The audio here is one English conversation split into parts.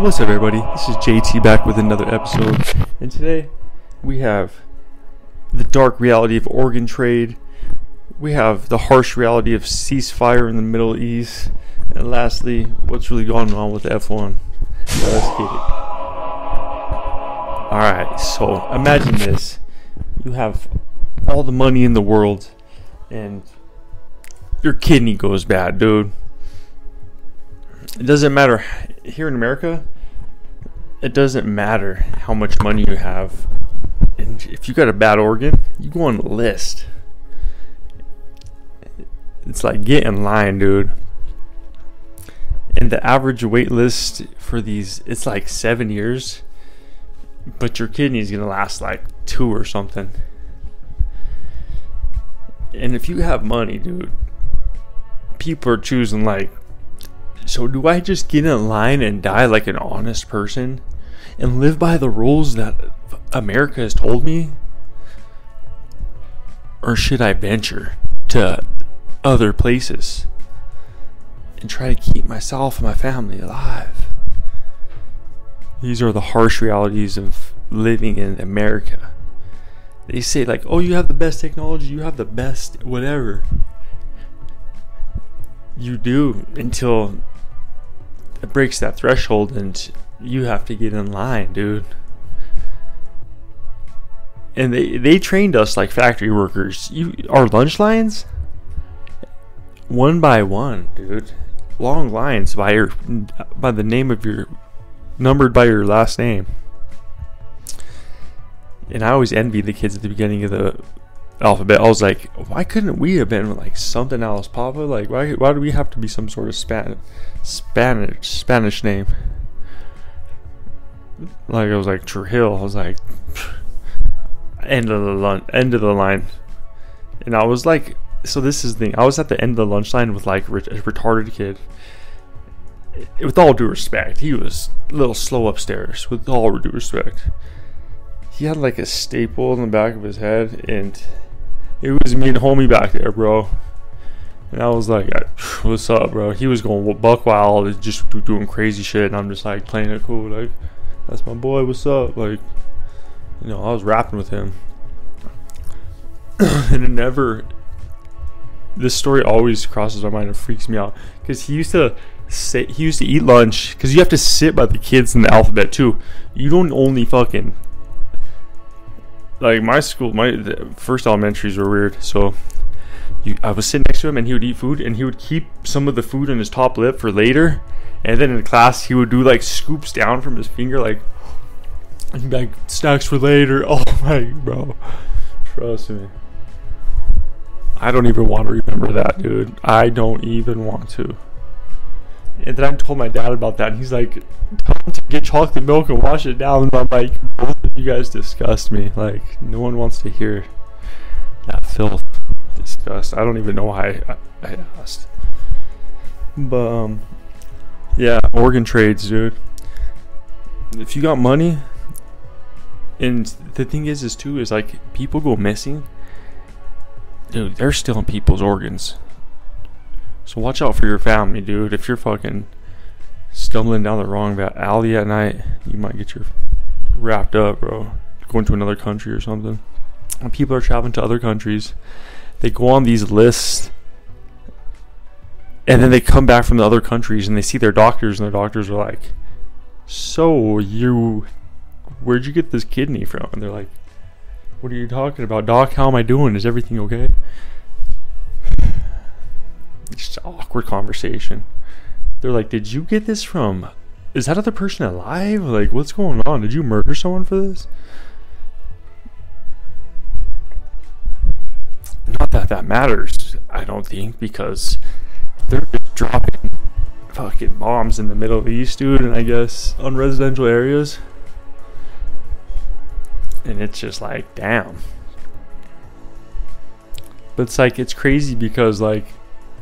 What's up, everybody? This is JT back with another episode, and today we have the dark reality of organ trade. We have the harsh reality of ceasefire in the Middle East, and lastly, what's really going on with F1. So let's get it. All right, so imagine this: you have all the money in the world, and your kidney goes bad, dude. It doesn't matter here in America. It doesn't matter how much money you have, and if you got a bad organ, you go on the list. It's like get in line, dude. And the average wait list for these, it's like seven years, but your kidney's gonna last like two or something. And if you have money, dude, people are choosing like so do I just get in line and die like an honest person and live by the rules that America has told me? Or should I venture to other places and try to keep myself and my family alive? These are the harsh realities of living in America. They say, like, oh, you have the best technology, you have the best whatever. You do until it breaks that threshold and you have to get in line, dude. And they they trained us like factory workers. You our lunch lines one by one, dude. Long lines by your by the name of your numbered by your last name. And I always envy the kids at the beginning of the alphabet. I was like, why couldn't we have been like something else, Papa? Like, why why do we have to be some sort of Spanish Spanish Spanish name? Like I was like Trujillo. I was like end of the line, end of the line, and I was like, so this is the thing. I was at the end of the lunch line with like a retarded kid. With all due respect, he was a little slow upstairs. With all due respect, he had like a staple in the back of his head, and it was me and homie back there, bro. And I was like, "What's up, bro?" He was going buck wild, just doing crazy shit, and I'm just like playing it cool, like, "That's my boy. What's up?" Like, you know, I was rapping with him, and it never. This story always crosses my mind and freaks me out because he used to say he used to eat lunch because you have to sit by the kids in the alphabet too. You don't only fucking like my school, my first elementaries were weird. So you, I was sitting next to him, and he would eat food, and he would keep some of the food in his top lip for later. And then in class, he would do like scoops down from his finger, like like snacks for later. Oh my, bro, trust me. I don't even want to remember that, dude. I don't even want to. And then I told my dad about that, and he's like, "Tell him to get chocolate milk and wash it down." And I'm like, "Both of you guys disgust me. Like, no one wants to hear that filth, disgust." I don't even know why I, I asked. But um, yeah, organ trades, dude. If you got money, and the thing is, is too, is like people go missing. Dude, they're stealing people's organs. So watch out for your family, dude. If you're fucking stumbling down the wrong alley at night, you might get your wrapped up, bro. Going to another country or something. When people are traveling to other countries, they go on these lists and then they come back from the other countries and they see their doctors and their doctors are like, "So you, where'd you get this kidney from?" And they're like, "What are you talking about, doc? How am I doing? Is everything okay?" It's just awkward conversation. They're like, "Did you get this from? Is that other person alive? Like, what's going on? Did you murder someone for this?" Not that that matters, I don't think, because they're just dropping fucking bombs in the Middle East, dude, and I guess on residential areas. And it's just like, damn. But it's like, it's crazy because, like,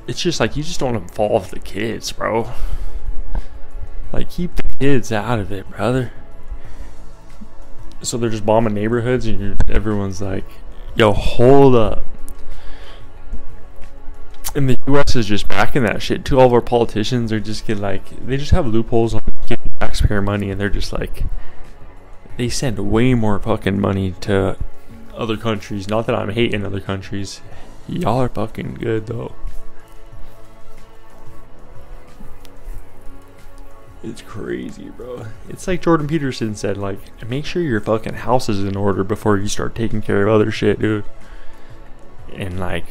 it's just like you just don't involve the kids, bro. Like keep the kids out of it, brother. So they're just bombing neighborhoods, and everyone's like, "Yo, hold up." And the U.S. is just backing that shit too. All of our politicians are just get like they just have loopholes on give taxpayer money and they're just like they send way more fucking money to other countries. Not that I'm hating other countries. Y'all are fucking good though. It's crazy, bro. It's like Jordan Peterson said, like, make sure your fucking house is in order before you start taking care of other shit, dude. And like,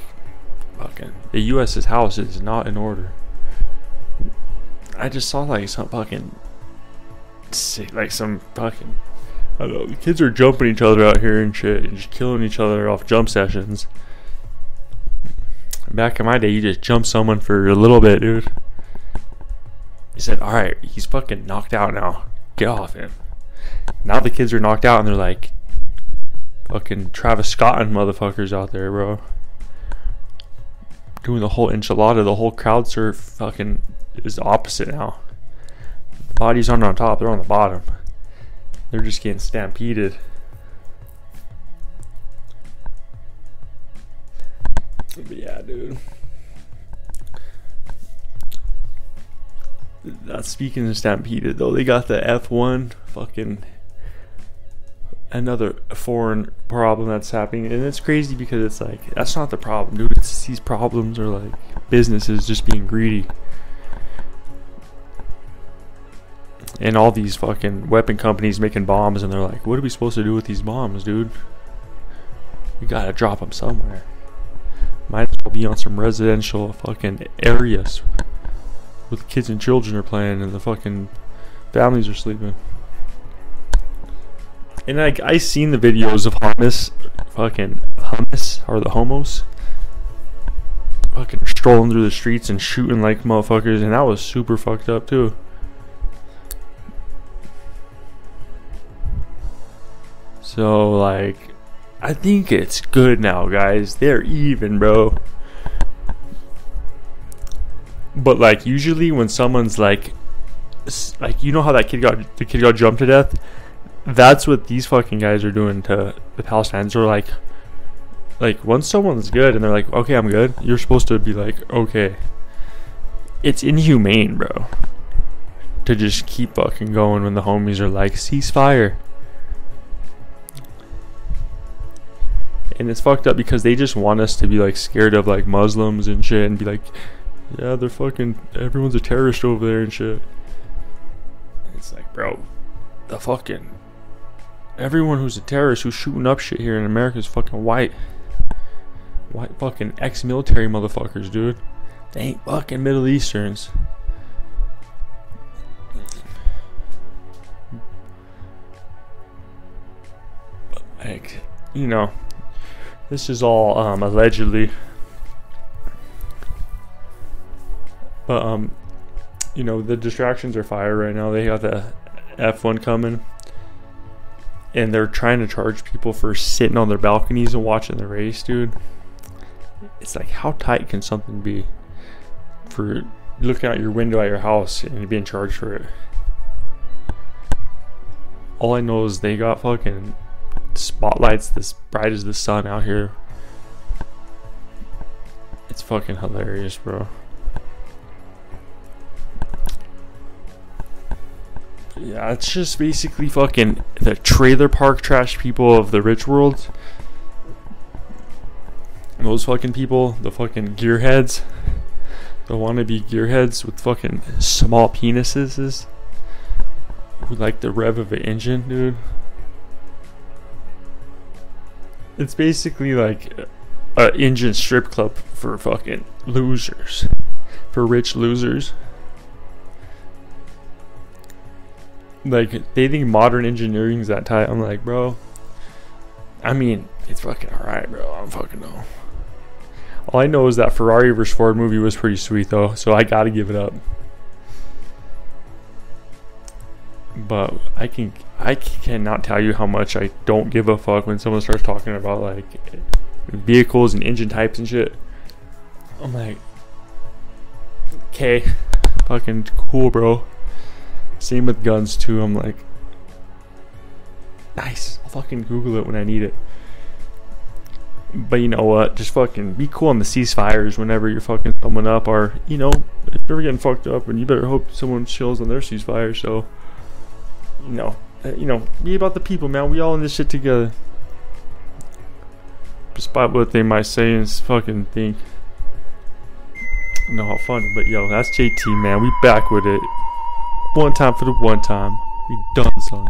fucking, the U.S.'s house is not in order. I just saw like some fucking, like some fucking, I don't know, the kids are jumping each other out here and shit, and just killing each other off jump sessions. Back in my day, you just jump someone for a little bit, dude. He said, "All right, he's fucking knocked out now. Get off him." Now the kids are knocked out, and they're like, fucking Travis Scott and motherfuckers out there, bro. Doing the whole enchilada, the whole crowd surf fucking is the opposite now. Bodies aren't on top, they're on the bottom. They're just getting stampeded. But yeah, dude. That's speaking of Stampede, though. They got the F1 fucking another foreign problem that's happening. And it's crazy because it's like that's not the problem dude. It's these problems are like businesses just being greedy. And all these fucking weapon companies making bombs and they're like what are we supposed to do with these bombs dude? We gotta drop them somewhere. Might as well be on some residential fucking areas the kids and children are playing and the fucking families are sleeping and like I seen the videos of hummus, fucking hummus or the homos, fucking strolling through the streets and shooting like motherfuckers, and that was super fucked up too. So like, I think it's good now, guys. They're even, bro. But like, usually when someone's like, like you know how that kid got the kid got jumped to death that's what these fucking guys are doing to the Palestinians. They're like, like once someone's good and they're like, okay, I'm good. You're supposed to be like, okay. It's inhumane, bro. To just keep fucking going when the homies are like, ceasefire. And it's fucked up because they just want us to be like scared of like Muslims and shit and be like, yeah, they're fucking, everyone's a terrorist over there and shit. It's like, bro, the fucking Everyone who's a terrorist who's shooting up shit here in America is fucking white. White fucking ex military motherfuckers, dude. They ain't fucking Middle Easterns. Like, you know, this is all um, allegedly. But, um, you know, the distractions are fire right now. They got the F1 coming and they're trying to charge people for sitting on their balconies and watching the race, dude. It's like how tight can something be for looking out your window at your house and being charged for it? All I know is they got fucking spotlights this bright as the sun out here. It's fucking hilarious, bro. Yeah, it's just basically fucking the trailer park trash people of the rich world. Those fucking people, the fucking gearheads, the wannabe gearheads with fucking small penises, who like the rev of an engine, dude. It's basically like an engine strip club for fucking losers, for rich losers. Like they think modern engineering is that tight. I'm like, bro. I mean, it's fucking alright, bro. I'm fucking know. All I know is that Ferrari vs Ford movie was pretty sweet though, so I gotta give it up. But I can I cannot tell you how much I don't give a fuck when someone starts talking about like vehicles and engine types and shit. I'm like, okay, fucking cool, bro. Same with guns too. I'm like, nice. I'll fucking Google it when I need it. But you know what? Just fucking be cool on the ceasefires whenever you're fucking someone up, or you know, if you're getting fucked up, and you better hope someone chills on their ceasefire. So, you know, uh, you know, be about the people, man. We all in this shit together. Despite what they might say and fucking think. know how funny, but yo, that's JT, man. We back with it. One time for the one time. We done, son.